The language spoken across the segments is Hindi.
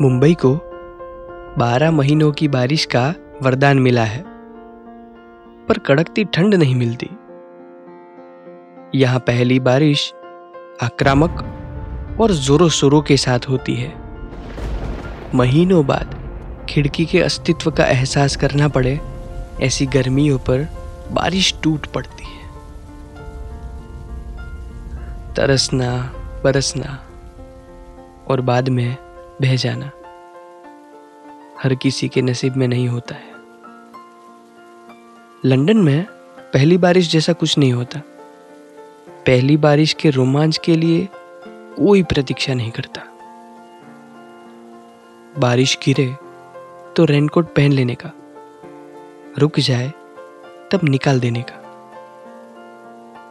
मुंबई को बारह महीनों की बारिश का वरदान मिला है, पर कड़कती ठंड नहीं मिलती। यहाँ पहली बारिश आक्रामक और जोरों शोरों के साथ होती है। महीनों बाद खिड़की के अस्तित्व का एहसास करना पड़े, ऐसी गर्मियों पर बारिश टूट पड़ती है। तरसना, बरसना और बाद में बह जाना। हर किसी के नसीब में नहीं होता है। लंदन में पहली बारिश जैसा कुछ नहीं होता। पहली बारिश के रोमांच के लिए कोई प्रतीक्षा नहीं करता। बारिश गिरे तो रेनकोट पहन लेने का, रुक जाए तब निकाल देने का।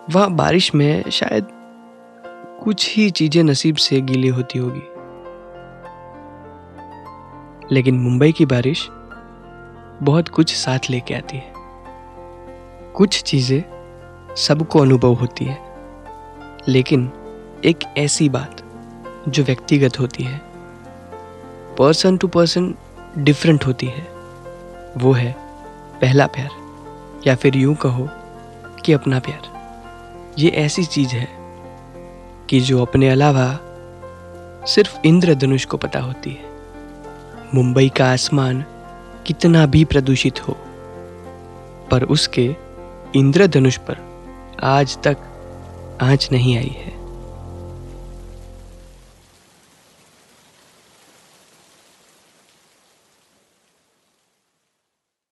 वहाँ बारिश में शायद कुछ ही चीज़ें नसीब से गीली होती होगी। लेकिन मुंबई की बारिश बहुत कुछ साथ लेके आती है। कुछ चीज़ें सबको अनुभव होती है, लेकिन एक ऐसी बात जो व्यक्तिगत होती है पर्सन टू पर्सन डिफरेंट होती है, वो है पहला प्यार, या फिर यूँ कहो कि अपना प्यार। ये ऐसी चीज़ है कि जो अपने अलावा सिर्फ़ इंद्रधनुष को पता होती है। मुंबई का आसमान कितना भी प्रदूषित हो, पर उसके इंद्रधनुष पर आज तक आँच नहीं आई है।